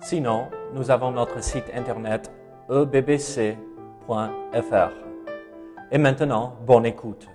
Sinon, nous avons notre site internet ebbc.fr. Et maintenant, bonne écoute.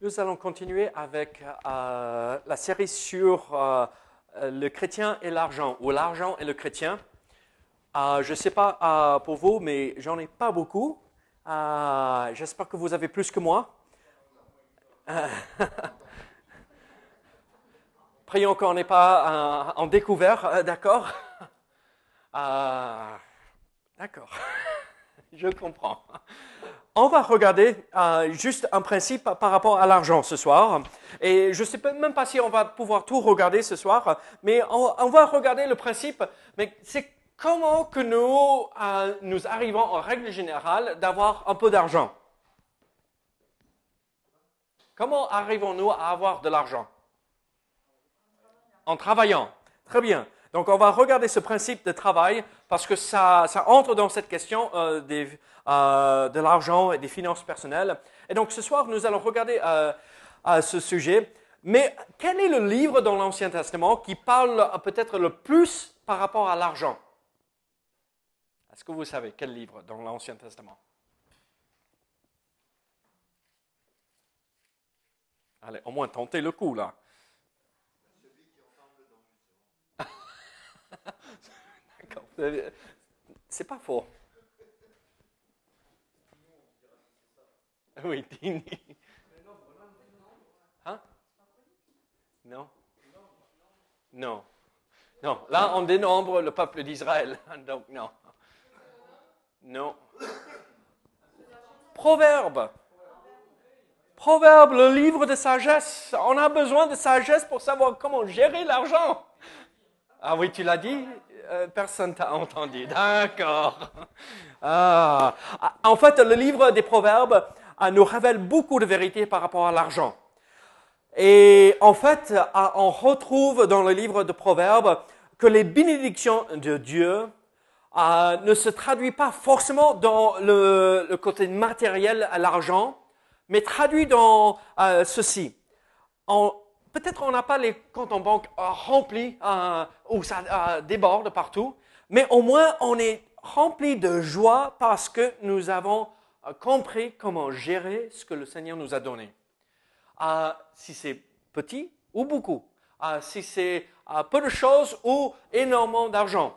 Nous allons continuer avec euh, la série sur euh, le chrétien et l'argent, ou l'argent et le chrétien. Euh, je ne sais pas pour vous, mais j'en ai pas beaucoup. J'espère que vous avez plus que moi. Prions qu'on n'est pas en, découvert, euh, d'accord? Euh, D'accord, je comprends. On va regarder euh, juste un principe par rapport à l'argent ce soir. Et je ne sais même pas si on va pouvoir tout regarder ce soir, mais on, va regarder le principe. Mais c'est comment que nous, nous arrivons en règle générale d'avoir un peu d'argent? Comment arrivons-nous à avoir de l'argent? En travaillant. Très bien. Donc on va regarder ce principe de travail parce que ça, entre dans cette question euh, euh, de l'argent et des finances personnelles. Et donc ce soir, nous allons regarder euh, ce sujet. Mais quel est le livre dans l'Ancien Testament qui parle peut-être le plus par rapport à l'argent? Est-ce que vous savez quel livre dans l'Ancien Testament? Allez, au moins tentez le coup là. C'est pas faux. Oui, Dini. Hein? Non. Non. Non. Là, on dénombre le peuple d'Israël. Donc, non. Non. Proverbe. Proverbe, le livre de sagesse. On a besoin de sagesse pour savoir comment gérer l'argent. Ah oui, tu l'as dit euh, Personne t'a entendu. D'accord. Ah. En fait, le livre des Proverbes euh, nous révèle beaucoup de vérités par rapport à l'argent. Et en fait, euh, on retrouve dans le livre de Proverbes que les bénédictions de Dieu ne se traduisent pas forcément dans le, côté matériel à l'argent, mais traduit dans ceci. En, peut-être on n'a pas les comptes en banque euh, remplis euh, où ça euh, déborde partout, mais au moins on est rempli de joie parce que nous avons compris comment gérer ce que le Seigneur nous a donné. si c'est petit ou beaucoup, si c'est peu de choses ou énormément d'argent.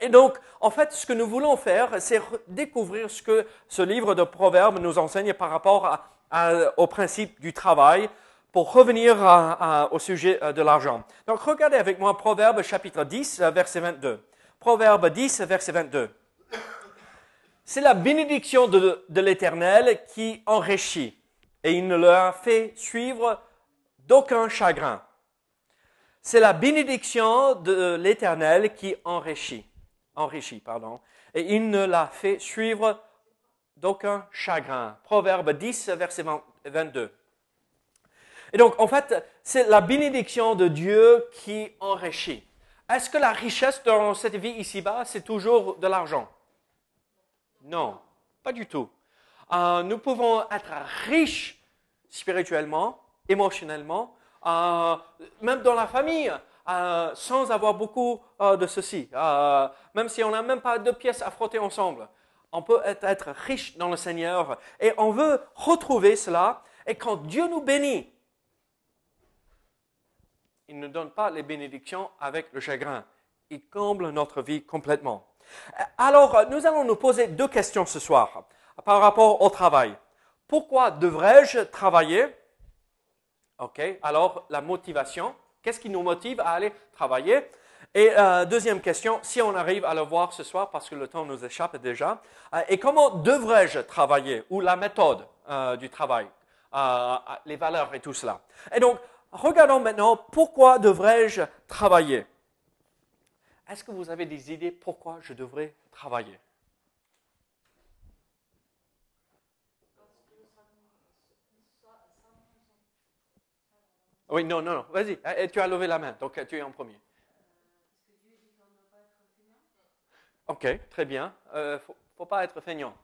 Et donc, en fait, ce que nous voulons faire, c'est découvrir ce que ce livre de Proverbes nous enseigne par rapport au principe du travail, pour revenir au sujet euh, de l'argent. Donc regardez avec moi Proverbe chapitre 10, euh, verset 22. Proverbe 10, verset 22. C'est la bénédiction de, l'Éternel qui enrichit et il ne leur fait suivre d'aucun chagrin. C'est la bénédiction de l'Éternel qui enrichit, enrichit, pardon, et il ne la fait suivre d'aucun chagrin. Proverbe 10, verset 22. Et donc, en fait, c'est la bénédiction de Dieu qui enrichit. Est-ce que la richesse dans cette vie ici-bas, c'est toujours de l'argent? Non, pas du tout. Euh, nous pouvons être riches spirituellement, émotionnellement, euh, même dans la famille, euh, sans avoir beaucoup de ceci. même si on n'a même pas deux pièces à frotter ensemble, on peut être riche dans le Seigneur et on veut retrouver cela. Et quand Dieu nous bénit, il ne donne pas les bénédictions avec le chagrin. Il comble notre vie complètement. Alors, nous allons nous poser deux questions ce soir par rapport au travail. Pourquoi devrais-je travailler? OK. Alors, la motivation. Qu'est-ce qui nous motive à aller travailler? Et euh, deuxième question, si on arrive à le voir ce soir, parce que le temps nous échappe déjà, euh, et comment devrais-je travailler? Ou la méthode euh, du travail, les valeurs et tout cela. Et donc, regardons maintenant pourquoi devrais-je travailler? Est-ce que vous avez des idées pourquoi je devrais travailler? Oui, non, non, non. Vas-y, eh, tu as levé la main, donc tu es en premier. Ok, très bien. Il ne faut, faut, pas être feignant.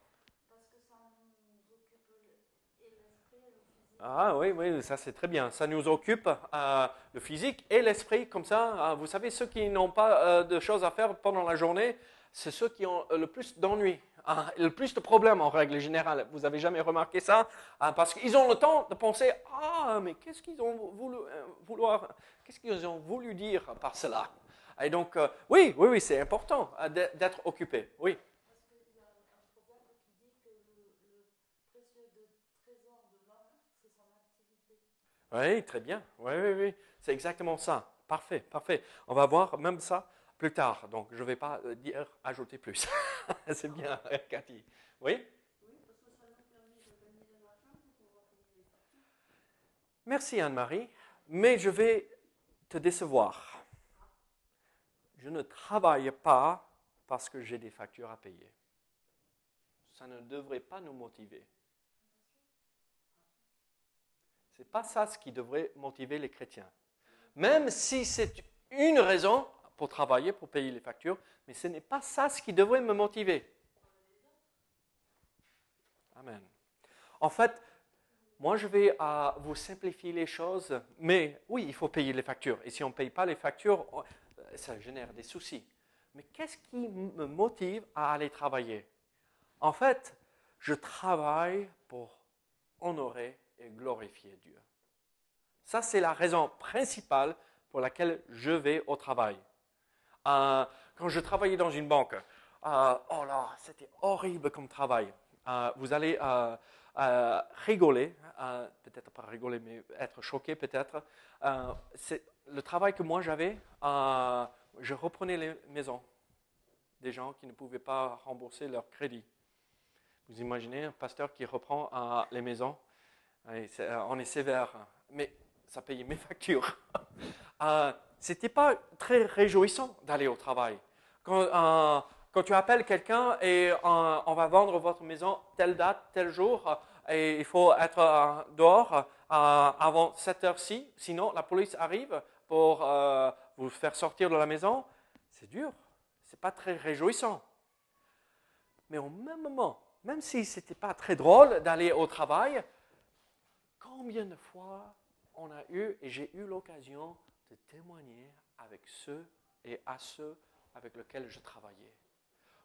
Ah oui, oui, ça c'est très bien. Ça nous occupe euh, le physique et l'esprit, comme ça. Euh, vous savez, ceux qui n'ont pas euh, de choses à faire pendant la journée, c'est ceux qui ont le plus d'ennuis, hein, le plus de problèmes en règle générale. Vous avez jamais remarqué ça? Hein, Parce qu'ils ont le temps de penser Ah, mais qu'est-ce qu'ils ont voulu, vouloir, qu'est-ce qu'ils ont voulu dire par cela Et donc, oui, oui, oui, c'est important d'être occupé. Oui. Oui, très bien. Oui, oui, oui. C'est exactement ça. Parfait, parfait. On va voir même ça plus tard. Donc, je ne vais pas euh, dire ajouter plus. C'est bien, Cathy. Oui? Merci Anne-Marie, mais je vais te décevoir. Je ne travaille pas parce que j'ai des factures à payer. Ça ne devrait pas nous motiver. Ce n'est pas ça ce qui devrait motiver les chrétiens. Même si c'est une raison pour travailler, pour payer les factures, mais ce n'est pas ça ce qui devrait me motiver. Amen. En fait, moi je vais euh, vous simplifier les choses, mais oui, il faut payer les factures. Et si on ne paye pas les factures, euh, ça génère des soucis. Mais qu'est-ce qui me motive à aller travailler? En fait, je travaille pour honorer et glorifier Dieu. Ça, c'est la raison principale pour laquelle je vais au travail. Euh, quand je travaillais dans une banque, euh, oh là, c'était horrible comme travail. Euh, vous allez rigoler, peut-être pas rigoler, mais être choqué peut-être. le travail que moi j'avais, je reprenais les maisons des gens qui ne pouvaient pas rembourser leur crédit. Vous imaginez un pasteur qui reprend les maisons on est sévère, mais ça payait mes factures. euh, C'était pas très réjouissant d'aller au travail. Quand, euh, tu appelles quelqu'un et euh, on va vendre votre maison telle date, tel jour, et il faut être dehors avant cette heure-ci, sinon la police arrive pour vous faire sortir de la maison, c'est dur. C'est pas très réjouissant. Mais au même moment, même si ce n'était pas très drôle d'aller au travail, combien de fois on a eu, et j'ai eu l'occasion de témoigner avec ceux et à ceux avec lesquels je travaillais.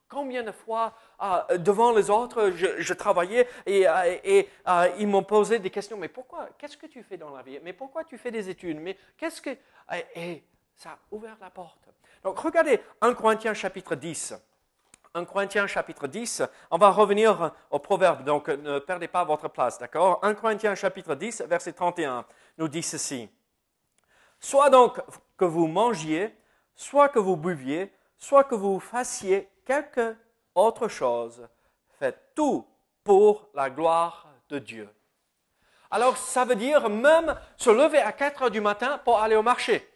Combien de fois, euh, devant les autres, je, travaillais et, et, euh, ils m'ont posé des questions. Mais pourquoi Qu'est-ce que tu fais dans la vie? Mais pourquoi tu fais des études? Mais qu'est-ce que... Et ça a ouvert la porte. Donc regardez 1 Corinthiens chapitre 10. 1 Corinthiens chapitre 10. On va revenir au proverbe, donc ne perdez pas votre place, d'accord? 1 Corinthiens chapitre 10, verset 31 nous dit ceci. Soit donc que vous mangiez, soit que vous buviez, soit que vous fassiez quelque autre chose, faites tout pour la gloire de Dieu. Alors ça veut dire même se lever à 4 heures du matin pour aller au marché.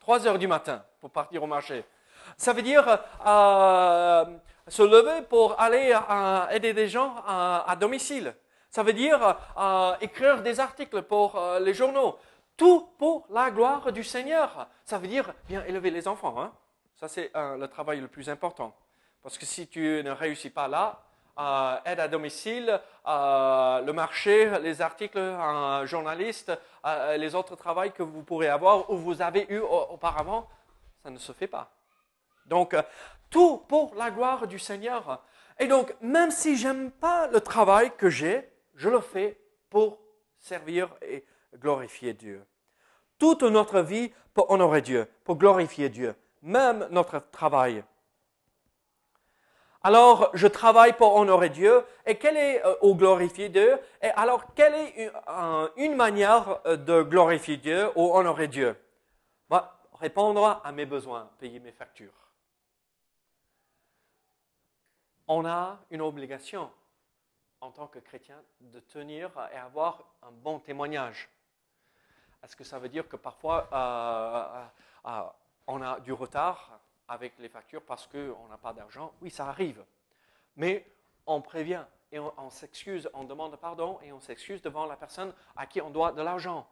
3 heures du matin pour partir au marché. Ça veut dire euh, se lever pour aller euh, aider des gens euh, à domicile. Ça veut dire écrire des articles pour les journaux. Tout pour la gloire du Seigneur. Ça veut dire bien élever les enfants. Hein. Ça, c'est le travail le plus important. Parce que si tu ne réussis pas là, aide à domicile, le marché, les articles, un journaliste, les autres travaux que vous pourrez avoir ou vous avez eu auparavant, ça ne se fait pas. Donc, euh, tout pour la gloire du Seigneur. Et donc, même si j'aime pas le travail que j'ai, je le fais pour servir et glorifier Dieu. Toute notre vie pour honorer Dieu, pour glorifier Dieu, même notre travail. Alors, je travaille pour honorer Dieu. Et quelle est euh, au glorifier Dieu? Et alors, quelle est une, manière euh, de glorifier Dieu ou honorer Dieu? Répondre à mes besoins, payer mes factures on a une obligation en tant que chrétien de tenir et avoir un bon témoignage. Est-ce que ça veut dire que parfois, euh, euh, euh, on a du retard avec les factures parce qu'on n'a pas d'argent? Oui, ça arrive. Mais on prévient et on, s'excuse, on demande pardon et on s'excuse devant la personne à qui on doit de l'argent.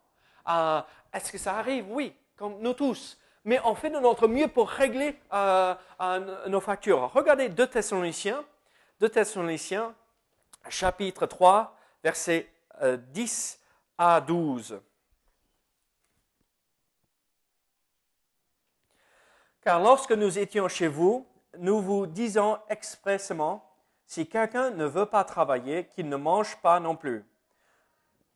Est-ce que ça arrive? Oui, comme nous tous. Mais on fait de notre mieux pour régler euh, euh, nos factures. Regardez 2 Thessaloniciens, 2 Thessaloniciens, chapitre 3, versets 10 à 12. Car lorsque nous étions chez vous, nous vous disons expressément, si quelqu'un ne veut pas travailler, qu'il ne mange pas non plus.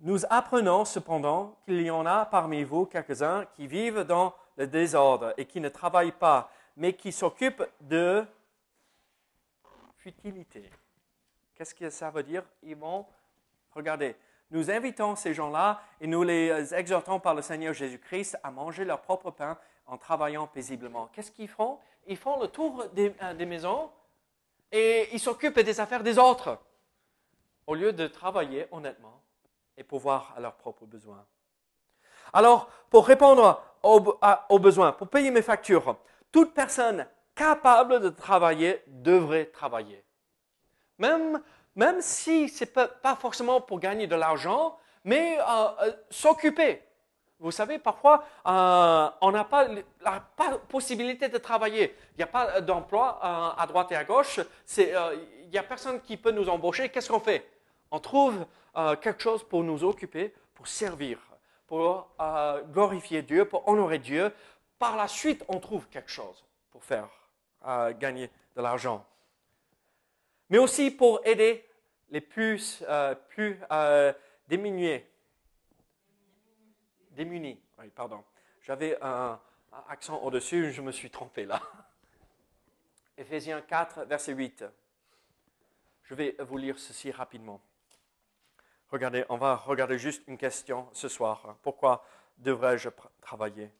Nous apprenons cependant qu'il y en a parmi vous quelques-uns qui vivent dans le désordre et qui ne travaillent pas, mais qui s'occupent de futilité. Qu'est-ce que ça veut dire? Ils vont, regardez, nous invitons ces gens-là et nous les exhortons par le Seigneur Jésus-Christ à manger leur propre pain en travaillant paisiblement. Qu'est-ce qu'ils font? Ils font le tour des, euh, maisons et ils s'occupent des affaires des autres au lieu de travailler honnêtement et pourvoir à leurs propres besoins. Alors, pour répondre aux, besoins, pour payer mes factures, toute personne capable de travailler devrait travailler. Même, même si ce n'est pas, forcément pour gagner de l'argent, mais euh, euh, s'occuper. Vous savez, parfois, euh, on n'a pas la possibilité de travailler. Il n'y a pas d'emploi à droite et à gauche. Il n'y a personne qui peut nous embaucher. Qu'est-ce qu'on fait? On trouve quelque chose pour nous occuper, pour servir, pour glorifier Dieu, pour honorer Dieu. Par la suite, on trouve quelque chose pour faire gagner de l'argent. Mais aussi pour aider les plus, plus diminués démunis. Oui, pardon. J'avais un, accent au-dessus, je me suis trompé là. Éphésiens 4, verset 8. Je vais vous lire ceci rapidement. Regardez, on va regarder juste une question ce soir. Pourquoi devrais-je travailler?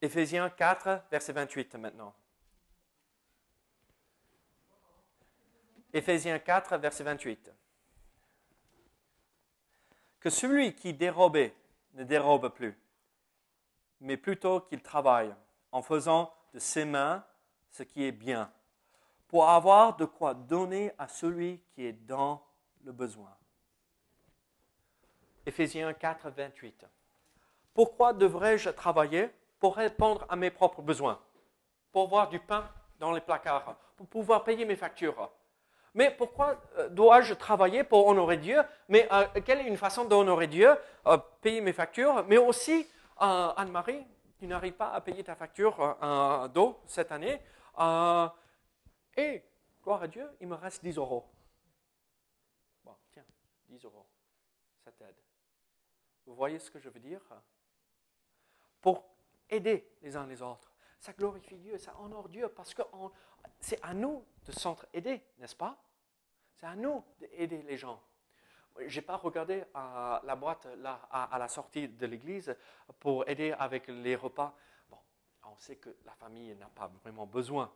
Éphésiens 4, verset 28 maintenant. Éphésiens 4, verset 28 que celui qui dérobait ne dérobe plus, mais plutôt qu'il travaille en faisant de ses mains ce qui est bien, pour avoir de quoi donner à celui qui est dans le besoin. Éphésiens 4, 28. Pourquoi devrais-je travailler pour répondre à mes propres besoins, pour avoir du pain dans les placards, pour pouvoir payer mes factures, mais pourquoi euh, dois-je travailler pour honorer Dieu? Mais euh, quelle est une façon d'honorer Dieu? Euh, Payer mes factures, mais aussi, Anne-Marie, tu n'arrives pas à payer ta facture d'eau cette année. Et, gloire à Dieu, il me reste 10 euros. Bon, tiens, 10 euros. Ça t'aide. Vous voyez ce que je veux dire? Pour aider les uns les autres. Ça glorifie Dieu, ça honore Dieu parce que c'est à nous de s'entraider, n'est-ce pas? C'est à nous d'aider les gens. Je n'ai pas regardé à la boîte là, à, la sortie de l'église pour aider avec les repas. Bon, on sait que la famille n'a pas vraiment besoin,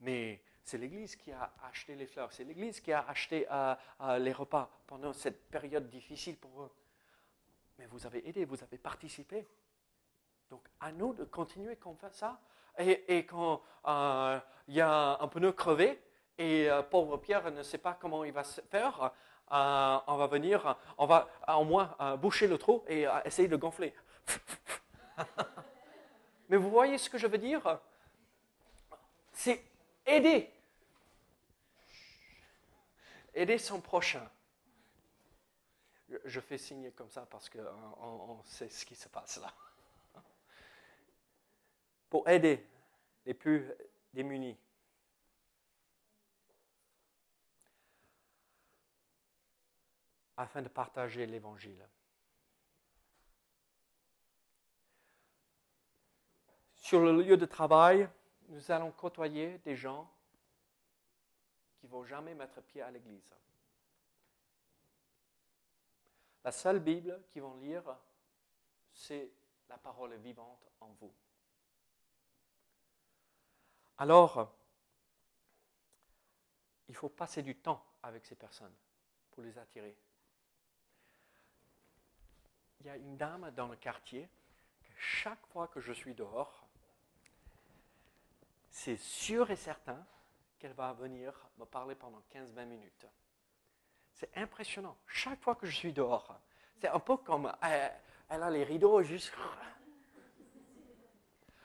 mais c'est l'église qui a acheté les fleurs, c'est l'église qui a acheté euh, euh, les repas pendant cette période difficile pour eux. Mais vous avez aidé, vous avez participé. Donc à nous de continuer comme ça. Et, quand euh, il y a un pneu crevé, et pauvre Pierre ne sait pas comment il va se faire. On va venir, on va au moins boucher le trou et essayer de gonfler. Mais vous voyez ce que je veux dire? C'est aider. Aider son prochain. Je fais signer comme ça parce qu'on on sait ce qui se passe là. Pour aider les plus démunis. afin de partager l'Évangile. Sur le lieu de travail, nous allons côtoyer des gens qui ne vont jamais mettre pied à l'Église. La seule Bible qu'ils vont lire, c'est la parole vivante en vous. Alors, il faut passer du temps avec ces personnes pour les attirer il y a une dame dans le quartier chaque fois que je suis dehors, c'est sûr et certain qu'elle va venir me parler pendant 15-20 minutes. C'est impressionnant. Chaque fois que je suis dehors, c'est un peu comme elle, a les rideaux juste.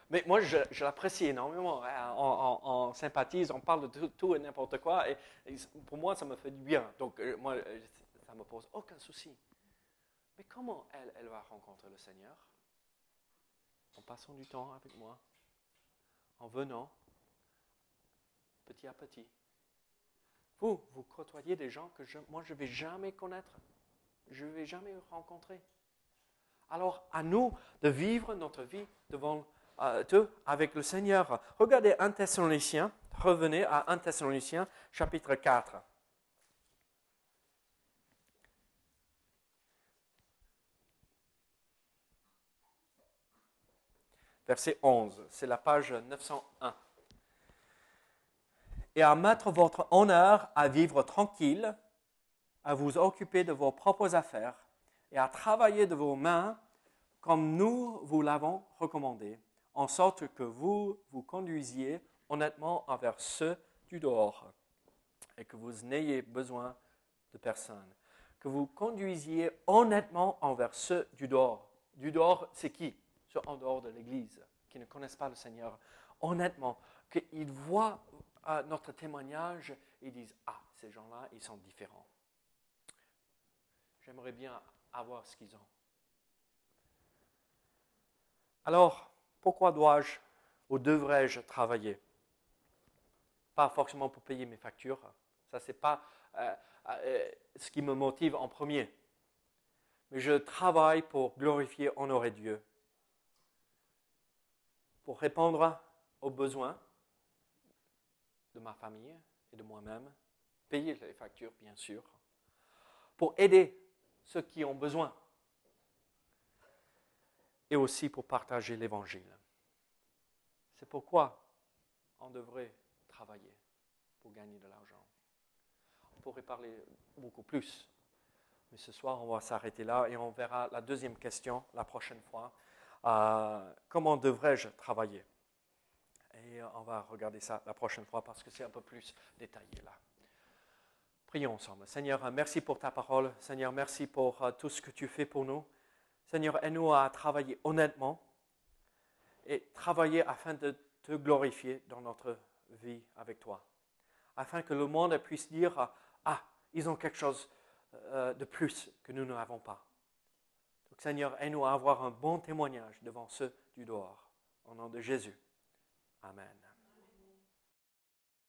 Mais moi, je, l'apprécie énormément. On, sympathise, on parle de tout, et n'importe quoi. Et, pour moi, ça me fait du bien. Donc, euh, moi, ça me pose aucun souci. Mais comment elle va rencontrer le Seigneur? En passant du temps avec moi, en venant, petit à petit. Vous, vous côtoyez des gens que moi, je ne vais jamais connaître. Je ne vais jamais rencontrer. Alors, à nous de vivre notre vie devant euh, Dieu avec le Seigneur. Regardez 1 Thessalonicien, revenez à 1 Thessaloniciens, chapitre 4. Verset 11, c'est la page 901 et à mettre votre honneur à vivre tranquille, à vous occuper de vos propres affaires et à travailler de vos mains comme nous vous l'avons recommandé, en sorte que vous vous conduisiez honnêtement envers ceux du dehors et que vous n'ayez besoin de personne. Que vous conduisiez honnêtement envers ceux du dehors. Du dehors, c'est qui? En dehors de l'Église, qui ne connaissent pas le Seigneur. Honnêtement, qu'ils voient notre témoignage et disent Ah, ces gens-là, ils sont différents. J'aimerais bien avoir ce qu'ils ont. Alors, pourquoi dois-je ou devrais-je travailler? Pas forcément pour payer mes factures. Ça, ce n'est pas euh, euh, ce qui me motive en premier. Mais je travaille pour glorifier, honorer Dieu. Pour répondre aux besoins de ma famille et de moi-même, payer les factures, bien sûr, pour aider ceux qui ont besoin et aussi pour partager l'Évangile. C'est pourquoi on devrait travailler pour gagner de l'argent. On pourrait parler beaucoup plus, mais ce soir, on va s'arrêter là et on verra la deuxième question la prochaine fois. Euh, comment devrais-je travailler et on va regarder ça la prochaine fois parce que c'est un peu plus détaillé là. Prions ensemble. Seigneur, merci pour ta parole. Seigneur, merci pour euh, tout ce que tu fais pour nous. Seigneur, aide-nous à travailler honnêtement et travailler afin de te glorifier dans notre vie avec toi. Afin que le monde puisse dire, ah, ils ont quelque chose euh, de plus que nous n'avons pas. Seigneur, aide-nous à avoir un bon témoignage devant ceux du dehors. Au nom de Jésus. Amen.